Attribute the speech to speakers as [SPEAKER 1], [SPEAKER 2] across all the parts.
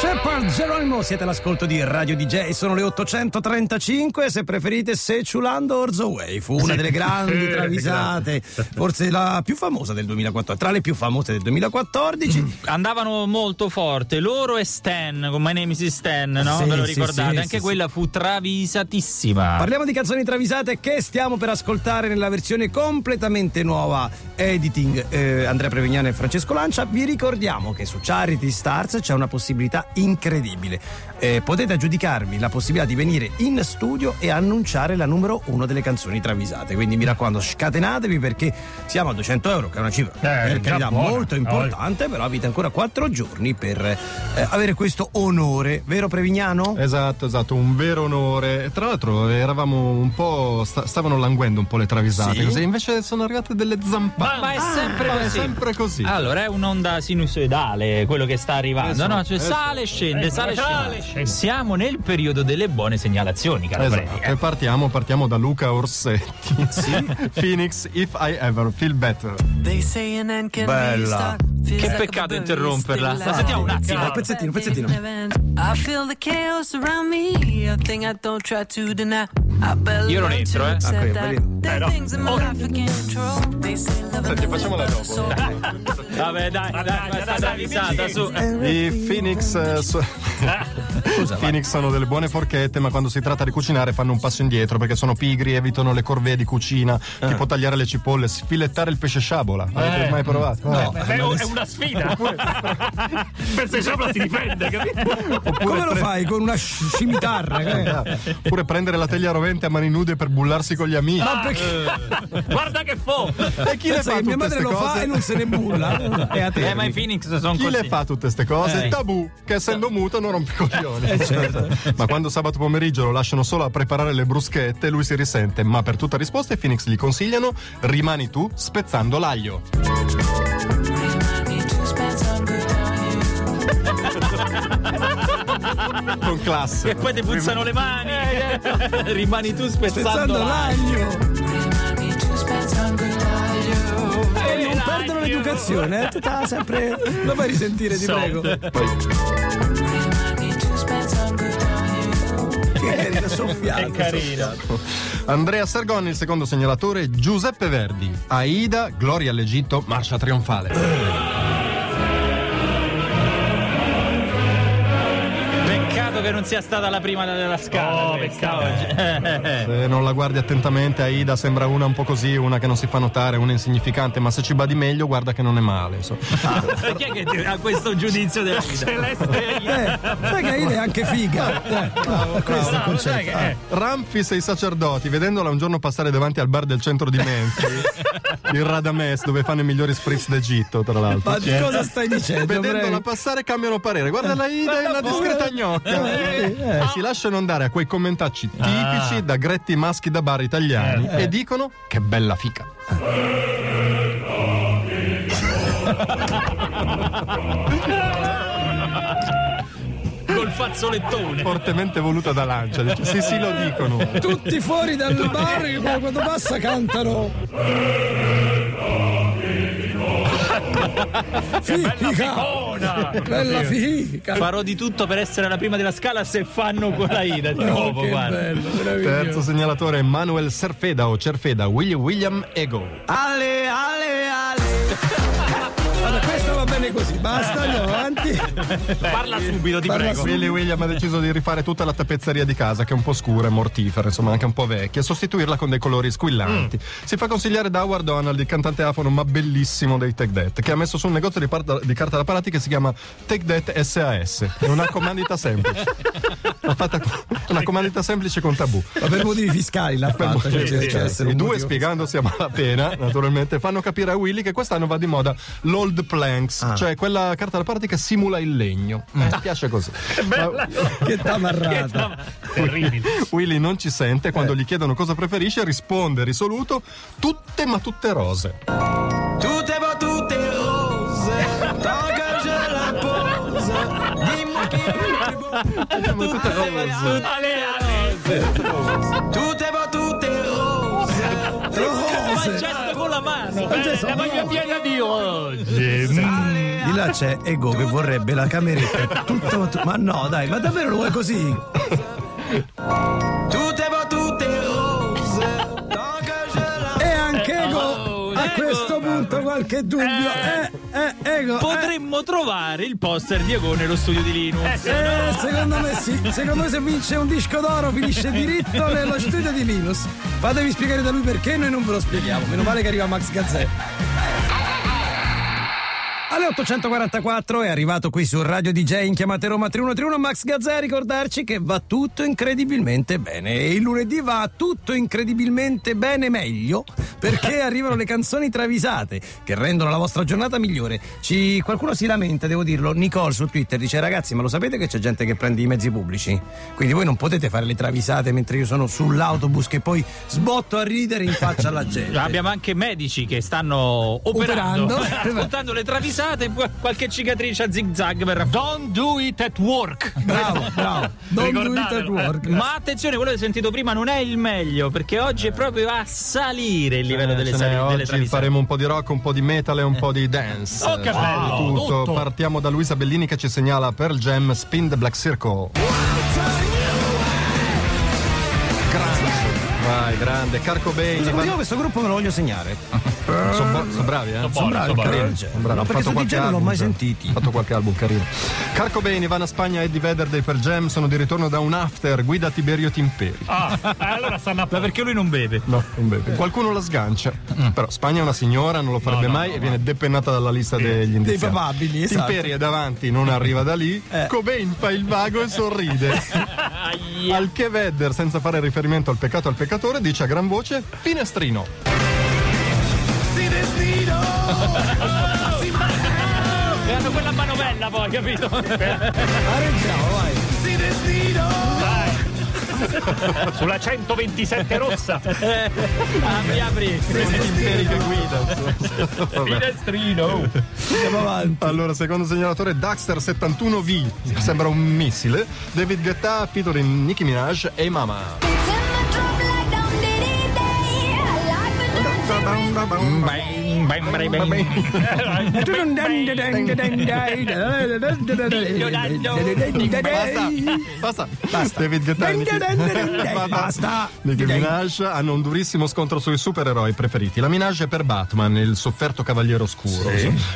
[SPEAKER 1] Shepard Geronimo, siete all'ascolto di Radio DJ, sono le 835, se preferite Secciulando Orzo Way, fu una delle grandi travisate, forse la più famosa del 2014, tra le più famose del 2014.
[SPEAKER 2] Andavano molto forte, loro e Stan, con My Name is Stan, no?
[SPEAKER 1] Sì,
[SPEAKER 2] Ve lo ricordate?
[SPEAKER 1] sì,
[SPEAKER 2] Anche
[SPEAKER 1] sì,
[SPEAKER 2] quella fu travisatissima.
[SPEAKER 1] Parliamo di canzoni travisate che stiamo per ascoltare nella versione completamente nuova, editing eh, Andrea Prevignano e Francesco Lancia. Vi ricordiamo che su Charity Stars c'è una possibilità incredibile. Eh, potete aggiudicarvi la possibilità di venire in studio e annunciare la numero uno delle canzoni travisate. Quindi mi raccomando, scatenatevi perché siamo a 200 euro, che è una cifra per carità
[SPEAKER 3] buona.
[SPEAKER 1] molto importante, però avete ancora 4 giorni per eh, avere questo onore, vero Prevignano?
[SPEAKER 4] Esatto, esatto, un vero onore. Tra l'altro eravamo un po'. sta- stavano languendo un po' le travisate,
[SPEAKER 1] Sì?
[SPEAKER 4] così invece sono arrivate delle zampate.
[SPEAKER 2] Ma, ma è sempre
[SPEAKER 4] Ma è
[SPEAKER 2] così.
[SPEAKER 4] sempre così.
[SPEAKER 2] Allora, è un'onda sinusoidale quello che sta arrivando,
[SPEAKER 4] Esatto,
[SPEAKER 2] no? Cioè,
[SPEAKER 4] esatto.
[SPEAKER 2] sale e scende,
[SPEAKER 3] Eh,
[SPEAKER 2] sale e
[SPEAKER 3] sale
[SPEAKER 2] scende.
[SPEAKER 3] scende.
[SPEAKER 2] Siamo nel periodo delle buone segnalazioni, caro
[SPEAKER 4] Esatto,
[SPEAKER 2] Freddy,
[SPEAKER 4] e partiamo, partiamo da Luca Orsetti. Phoenix, If I Ever Feel Better.
[SPEAKER 1] Bella.
[SPEAKER 2] Che peccato interromperla. La sentiamo un attimo.
[SPEAKER 1] Un pezzettino, un pezzettino.
[SPEAKER 5] I feel the chaos around me, a thing I don't try to deny.
[SPEAKER 2] Io non entro, eh.
[SPEAKER 1] Ah, qui,
[SPEAKER 5] that
[SPEAKER 1] quelli-
[SPEAKER 5] there are things in my life I can't control. They say love
[SPEAKER 4] Senti,
[SPEAKER 5] and
[SPEAKER 4] facciamola dopo.
[SPEAKER 5] soul.
[SPEAKER 2] Vabbè, dai, dai,
[SPEAKER 3] dai,
[SPEAKER 2] questa
[SPEAKER 3] dai,
[SPEAKER 2] travisata
[SPEAKER 3] dai,
[SPEAKER 4] I Phoenix, eh, Phoenix sono delle buone forchette, ma quando si tratta di cucinare fanno un passo indietro perché sono pigri, evitano le corvée di cucina, tipo tagliare le cipolle, sfilettare il pesce sciabola. Avete
[SPEAKER 3] Eh.
[SPEAKER 4] mai provato? No.
[SPEAKER 3] Beh, è una sfida. per se sopra si difende, capito?
[SPEAKER 1] Come lo fai? Con una sci- scimitarra? eh?
[SPEAKER 4] Oppure prendere la teglia rovente a mani nude per bullarsi con gli amici.
[SPEAKER 1] Ma perché?
[SPEAKER 3] Guarda che fo!
[SPEAKER 4] E chi le fa
[SPEAKER 1] che mia
[SPEAKER 4] tutte
[SPEAKER 1] madre
[SPEAKER 4] queste
[SPEAKER 1] lo fa
[SPEAKER 4] cose?
[SPEAKER 1] e non se ne bulla. È a te.
[SPEAKER 2] Eh, ma i Phoenix sono
[SPEAKER 4] Chi
[SPEAKER 2] così.
[SPEAKER 4] le fa tutte queste cose?
[SPEAKER 2] Eh.
[SPEAKER 4] Tabù, che essendo muto non rompe i coglioni.
[SPEAKER 1] Eh, certo.
[SPEAKER 4] Ma quando sabato pomeriggio lo lasciano solo a preparare le bruschette, lui si risente. Ma per tutta risposta i Phoenix gli consigliano: rimani tu spezzando l'aglio.
[SPEAKER 5] Some good on you.
[SPEAKER 4] Con classe.
[SPEAKER 2] E poi ti puzzano le mani. Rimani tu spezzando
[SPEAKER 1] Spezzando
[SPEAKER 2] l'aglio.
[SPEAKER 1] l'aglio.
[SPEAKER 5] Some good on you.
[SPEAKER 1] E non perdono l'educazione, eh? Sempre. Lo fai risentire, ti prego.
[SPEAKER 5] Need
[SPEAKER 1] Che carino, soffiato.
[SPEAKER 2] È carino.
[SPEAKER 4] Andrea Sergoni, il secondo segnalatore, Giuseppe Verdi. Aida, Gloria all'Egitto, marcia trionfale.
[SPEAKER 2] Peccato che non sia stata la prima della scala.
[SPEAKER 3] Oh, peccato.
[SPEAKER 2] oggi.
[SPEAKER 4] Se non la guardi attentamente, Aida sembra una un po' così, una che non si fa notare, una insignificante, ma se ci badi meglio, guarda che non è male. insomma.
[SPEAKER 2] Chi è che ti- ha questo giudizio della vita?
[SPEAKER 3] Celeste.
[SPEAKER 1] Eh, sai che Aida è anche figa. Eh, no, questo è il
[SPEAKER 3] eh,
[SPEAKER 4] Ramfis e i sacerdoti, vedendola un giorno passare davanti al bar del centro di Memphis, il Radames, dove fanno i migliori spritz d'Egitto, tra l'altro.
[SPEAKER 1] Ma di cosa stai dicendo?
[SPEAKER 4] Vedendola passare cambiano parere. Guarda la Ida e la discreta gnocca.
[SPEAKER 1] Eh, eh.
[SPEAKER 4] E si lasciano andare a quei commentacci tipici da gretti maschi da bar italiani e dicono che bella fica.
[SPEAKER 2] fazzolettone.
[SPEAKER 4] Fortemente voluta da Lancia. Dice, sì, sì, lo dicono.
[SPEAKER 1] Tutti fuori dal bar che quando passa cantano. Fica!
[SPEAKER 3] buona.
[SPEAKER 1] Bella fica!
[SPEAKER 2] Farò di tutto per essere la prima della scala se fanno quella ida di
[SPEAKER 1] Oh,
[SPEAKER 2] nuovo,
[SPEAKER 1] che
[SPEAKER 2] guarda.
[SPEAKER 1] bello,
[SPEAKER 4] Terzo segnalatore Manuel Serfeda o Cerfeda, William Ego.
[SPEAKER 1] Ale, ale, ale. Bene così, basta, andiamo avanti.
[SPEAKER 2] Parla subito, ti
[SPEAKER 1] Parla
[SPEAKER 2] prego.
[SPEAKER 1] subito.
[SPEAKER 4] Willy William ha deciso di rifare tutta la tappezzeria di casa, che è un po' scura e mortifera, insomma anche un po' vecchia, e sostituirla con dei colori squillanti. Si fa consigliare da Howard Donald, il cantante afono ma bellissimo dei Take That, che ha messo su un negozio di, parta- di carta da parati che si chiama Take That SAS. È una comandita semplice. L'ha fatta una comandita semplice con tabù.
[SPEAKER 1] Ma per motivi fiscali l'ha fatta. Cioè,
[SPEAKER 4] Sì,
[SPEAKER 1] cioè,
[SPEAKER 4] sì, I due spiegandosi a malapena, naturalmente, fanno capire a Willy che quest'anno va di moda l'old planks,
[SPEAKER 1] Ah.
[SPEAKER 4] Cioè quella carta da parte che simula il legno. Mi piace così. Ma
[SPEAKER 1] Che tamarrata.
[SPEAKER 3] Terribile.
[SPEAKER 4] Willy non ci sente, quando gli chiedono cosa preferisce, risponde risoluto: tutte ma tutte rose.
[SPEAKER 1] Tutte va tutte rose, je la pose. Dis-moi qui
[SPEAKER 4] Ma tutte rose.
[SPEAKER 3] Ale, ale.
[SPEAKER 1] Tutte va
[SPEAKER 2] la
[SPEAKER 3] voglio piena di oggi.
[SPEAKER 1] Di Di là c'è Ego che vorrebbe la cameretta tutta. Ma no, dai, ma davvero lo vuoi così? A
[SPEAKER 2] Ego.
[SPEAKER 1] questo punto qualche dubbio. Eh, eh, Ego. eh.
[SPEAKER 2] Potremmo trovare il poster di Ego nello studio di Linux.
[SPEAKER 1] Eh, secondo me sì, secondo me se vince un disco d'oro finisce diritto nello studio di Linus. Fatevi spiegare da lui perché noi non ve lo spieghiamo. Meno male che arriva Max Gazzè. Alle 844 è arrivato qui su Radio DJ in chiamate Roma 3131 Max Gazzè a ricordarci che va tutto incredibilmente bene e il lunedì va tutto incredibilmente bene meglio perché arrivano le canzoni travisate che rendono la vostra giornata migliore. Ci, qualcuno si lamenta, devo dirlo, Nicole su Twitter dice ragazzi ma lo sapete che c'è gente che prende i mezzi pubblici? Quindi voi non potete fare le travisate mentre io sono sull'autobus che poi sbotto a ridere in faccia alla gente.
[SPEAKER 2] Abbiamo anche medici che stanno operando,
[SPEAKER 1] Operando.
[SPEAKER 2] ascoltando le travisate e poi qualche cicatrice a zig zag verrà
[SPEAKER 3] Don't do it at work.
[SPEAKER 1] Bravo, bravo. Don't do it at work.
[SPEAKER 2] Ma attenzione, quello che hai sentito prima non è il meglio, perché oggi è proprio a salire il livello
[SPEAKER 4] Eh,
[SPEAKER 2] delle, sali- delle travisate.
[SPEAKER 4] faremo un po' di rock, un po' di metal e un po' di dance.
[SPEAKER 3] Oh, che bello,
[SPEAKER 4] Tutto.
[SPEAKER 3] tutto.
[SPEAKER 4] Partiamo da Luisa Bellini che ci segnala Pearl Jam Spin the Black Circle. Grande. Vai, grande. Carco Bane.
[SPEAKER 1] Scusa, ma io questo gruppo me lo voglio segnare.
[SPEAKER 4] Sono bravi, eh?
[SPEAKER 3] Sono bravi, sono bravi.
[SPEAKER 1] Pearl Jam.
[SPEAKER 4] Sono bravi.
[SPEAKER 1] No, perché su DJ non l'ho mai sentiti.
[SPEAKER 4] Ho fatto qualche album carino. Carco Bane, Ivana Spagna, Eddie Vedder dei Per Jam sono di ritorno da un after. Guida Tiberio Timperi.
[SPEAKER 3] Ah, eh, allora stanno a
[SPEAKER 2] Ma perché lui non beve?
[SPEAKER 4] No, non beve. Qualcuno la sgancia. Però Spagna è una signora, non lo farebbe
[SPEAKER 3] no,
[SPEAKER 4] mai
[SPEAKER 3] no,
[SPEAKER 4] e viene depennata dalla lista degli indiziati.
[SPEAKER 1] papabili, esatto.
[SPEAKER 4] Timperi è davanti, non arriva da lì.
[SPEAKER 1] Eh.
[SPEAKER 4] Cobain fa il vago e sorride.
[SPEAKER 2] Aia.
[SPEAKER 4] al che Vedder, senza fare riferimento al peccato al peccatore, dice a gran voce: Finestrino.
[SPEAKER 2] E hanno quella manovella poi, capito?
[SPEAKER 1] Arreggiamo, vai.
[SPEAKER 3] Sulla 127 rossa.
[SPEAKER 2] apri, apri.
[SPEAKER 4] Guida. Vabbè.
[SPEAKER 3] Finestrino.
[SPEAKER 1] Andiamo avanti.
[SPEAKER 4] Allora, secondo segnalatore Daxter 71V, sembra un missile. David Guetta, featuring Nicki Minaj e Mama.
[SPEAKER 2] Bang.
[SPEAKER 4] Basta.
[SPEAKER 1] Basta.
[SPEAKER 4] David Guetta
[SPEAKER 1] Basta.
[SPEAKER 4] Nicki Minaj hanno un durissimo scontro sui supereroi preferiti. La Minaj è per Batman, il sofferto cavaliere oscuro,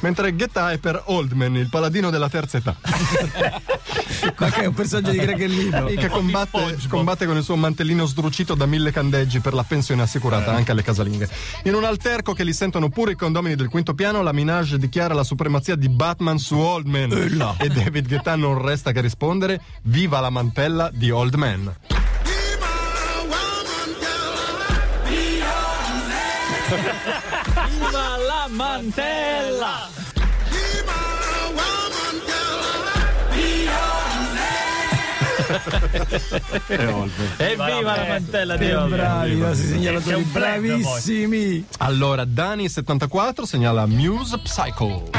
[SPEAKER 4] mentre Guetta è per Oldman, il paladino della terza età,
[SPEAKER 1] Ma che è un personaggio di Gregellino?
[SPEAKER 4] che combatte, combatte con il suo mantellino sdrucito da mille candeggi per la pensione assicurata anche alle casalinghe. In un alterco che li sentono pure i condomini del quinto piano, la Minaj dichiara la supremazia di Batman su Oldman. E David Guetta non resta che rispondere: Viva la mantella di Oldman.
[SPEAKER 2] Viva la mantella! Evviva la mantella di oggi!
[SPEAKER 1] Bravi, i nostri
[SPEAKER 3] C'è
[SPEAKER 1] segnalatori
[SPEAKER 3] un blend, poi.
[SPEAKER 1] bravissimi.
[SPEAKER 4] Allora, Dani74 segnala Muse Psycho.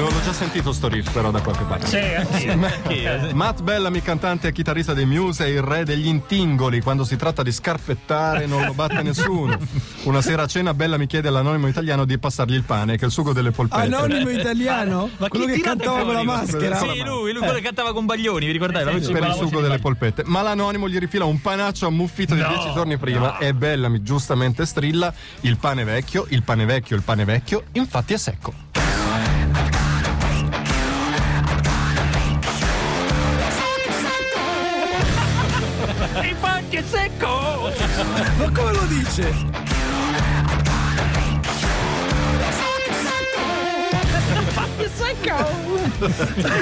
[SPEAKER 4] L'avevo già sentito sto riff però da qualche parte.
[SPEAKER 3] Sì, anch'io.
[SPEAKER 4] Matt Bellamy, cantante e chitarrista dei Muse, è il re degli intingoli. Quando si tratta di scarpettare non lo batte nessuno. Una sera a cena Bellamy chiede all'anonimo italiano di passargli il pane, che è il sugo delle polpette.
[SPEAKER 1] Anonimo italiano?
[SPEAKER 2] Ma
[SPEAKER 1] Quello che cantava con la maschera?
[SPEAKER 2] Sì, lui, lui quello che cantava con Baglioni, vi ricordate? Voce
[SPEAKER 4] per il sugo delle polpette. Ma l'anonimo gli rifila un panaccio ammuffito di dieci giorni prima e Bellamy giustamente strilla il pane vecchio, il pane vecchio, il pane vecchio, infatti è secco.
[SPEAKER 3] Panche secco!
[SPEAKER 1] Ma come lo dice?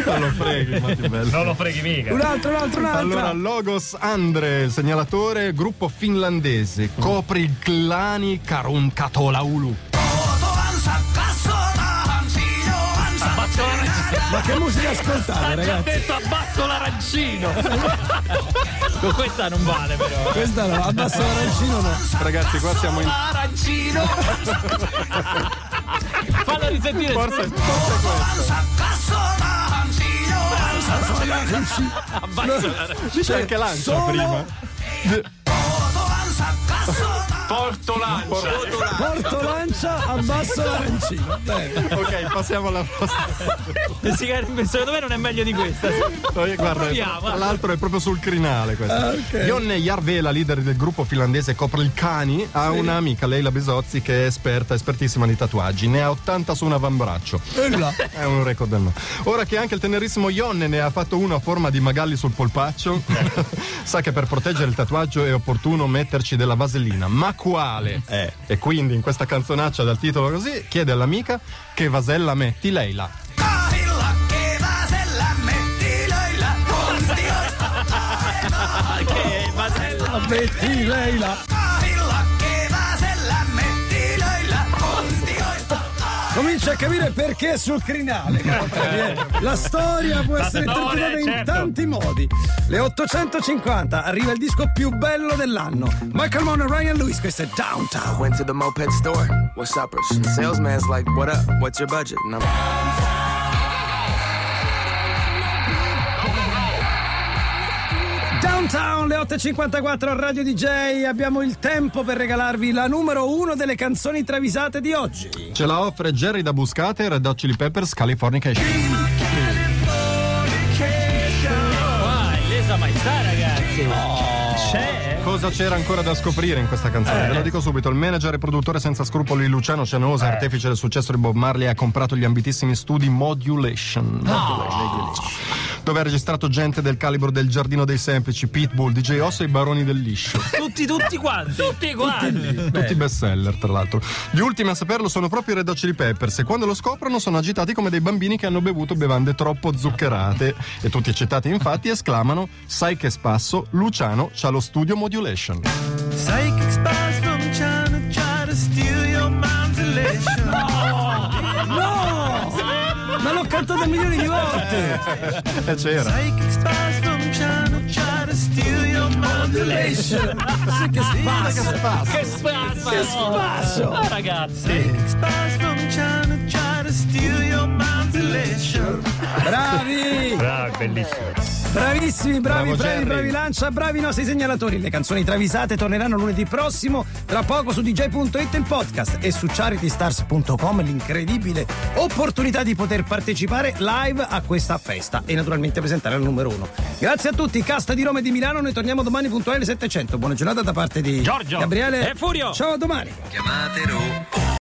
[SPEAKER 4] Non lo freghi, Matti Bello.
[SPEAKER 3] Non lo freghi mica.
[SPEAKER 1] Un altro, un altro, un altro.
[SPEAKER 4] Allora, Logos Andre, segnalatore, gruppo finlandese, copri clani Karun Katolaulu.
[SPEAKER 1] Ma che musica ascoltate,
[SPEAKER 3] Ha già
[SPEAKER 1] ragazzi?
[SPEAKER 3] detto abbasso l'arancino.
[SPEAKER 2] Questa non vale però.
[SPEAKER 1] Questa no, abbasso l'arancino no.
[SPEAKER 4] Ragazzi, qua siamo in.
[SPEAKER 3] L'arancino.
[SPEAKER 2] Falla risentire.
[SPEAKER 4] Forse, forse questo.
[SPEAKER 2] Abbassa la-
[SPEAKER 4] C'è anche lancia
[SPEAKER 1] Solo-
[SPEAKER 4] prima.
[SPEAKER 3] Porto Lancia.
[SPEAKER 1] Porto Lancia, abbasso l'arancino. Bene.
[SPEAKER 4] Ok, passiamo alla prossima.
[SPEAKER 2] Secondo me non è meglio di questa.
[SPEAKER 4] Poi, guarda,
[SPEAKER 2] Proviamo.
[SPEAKER 4] tra l'altro è proprio sul crinale questo.
[SPEAKER 1] Ah, ok.
[SPEAKER 4] Jonne Jarvela, leader del gruppo finlandese Coprilcani, ha un'amica, Leila Bisozzi, che è esperta, espertissima di tatuaggi. Ne ha 80 su un avambraccio.
[SPEAKER 1] E là.
[SPEAKER 4] È un record del no. Ora che anche il tenerissimo Jonne ne ha fatto uno a forma di magalli sul polpaccio, sa che per proteggere il tatuaggio è opportuno metterci della vasellina. Ma quale?
[SPEAKER 1] Eh.
[SPEAKER 4] E quindi in questa canzonaccia dal titolo così chiede all'amica che vasella metti Leila.
[SPEAKER 2] Che vasella.
[SPEAKER 1] Metti lei là. Comincia a capire perché è sul crinale. cazzo. La storia può essere interpretata in
[SPEAKER 3] certo.
[SPEAKER 1] tanti modi. Le 850 arriva il disco più bello dell'anno. Michael Moore e Ryan Lewis, questo è Downtown.
[SPEAKER 6] Went to the moped store. What's? The salesman's like, "What up? What's your budget?" And I'm
[SPEAKER 1] Downtown, le 8.54 a Radio DJ. Abbiamo il tempo per regalarvi la numero uno delle canzoni travisate di oggi.
[SPEAKER 4] Ce la offre Jerry da Buscate e Red Hot Chili Peppers Californication.
[SPEAKER 2] Qua è lesa maestà, ragazzi. C'è.
[SPEAKER 4] Cosa c'era ancora da scoprire in questa canzone? Ve lo dico subito: il manager e produttore senza scrupoli Luciano Cianosa, artefice del successo di Bob Marley, ha comprato gli ambitissimi studi Modulation. Modulation. Dove ha registrato gente del calibro del Giardino dei Semplici, Pitbull, DJ Osso e i Baroni del Liscio.
[SPEAKER 2] Tutti, tutti quanti. Tutti quanti.
[SPEAKER 4] Tutti bestseller, tra l'altro. Gli ultimi a saperlo sono proprio i Red Hot Chili Peppers e quando lo scoprono sono agitati come dei bambini che hanno bevuto bevande troppo zuccherate. E tutti eccitati, infatti, esclamano: Sai che spasso, Luciano c'ha lo studio Modulation.
[SPEAKER 7] Psychic spies from
[SPEAKER 1] L'ho cantato milioni di volte!
[SPEAKER 4] E c'era.
[SPEAKER 7] Psychic spies from China try to steal your mind's elation.
[SPEAKER 1] Sì, che spasso!
[SPEAKER 2] Che spazio.
[SPEAKER 1] Che spasso!
[SPEAKER 2] Ah, ragazzi.
[SPEAKER 7] Psychic
[SPEAKER 1] Bravi!
[SPEAKER 3] Ah, bellissimo.
[SPEAKER 1] Bravissimi, bravi,
[SPEAKER 4] Bravo,
[SPEAKER 1] bravi,
[SPEAKER 4] Jerry.
[SPEAKER 1] bravi Lancia, bravi i nostri segnalatori. Le canzoni travisate torneranno lunedì prossimo, tra poco su dj.it il podcast e su charitystars.com l'incredibile opportunità di poter partecipare live a questa festa e naturalmente presentare il numero uno. Grazie a tutti, casta di Roma e di Milano, noi torniamo domani puntuali alle 700. Buona giornata da parte di
[SPEAKER 3] Giorgio
[SPEAKER 1] Gabriele
[SPEAKER 2] e Furio.
[SPEAKER 1] Ciao a domani.
[SPEAKER 6] Chiamatelo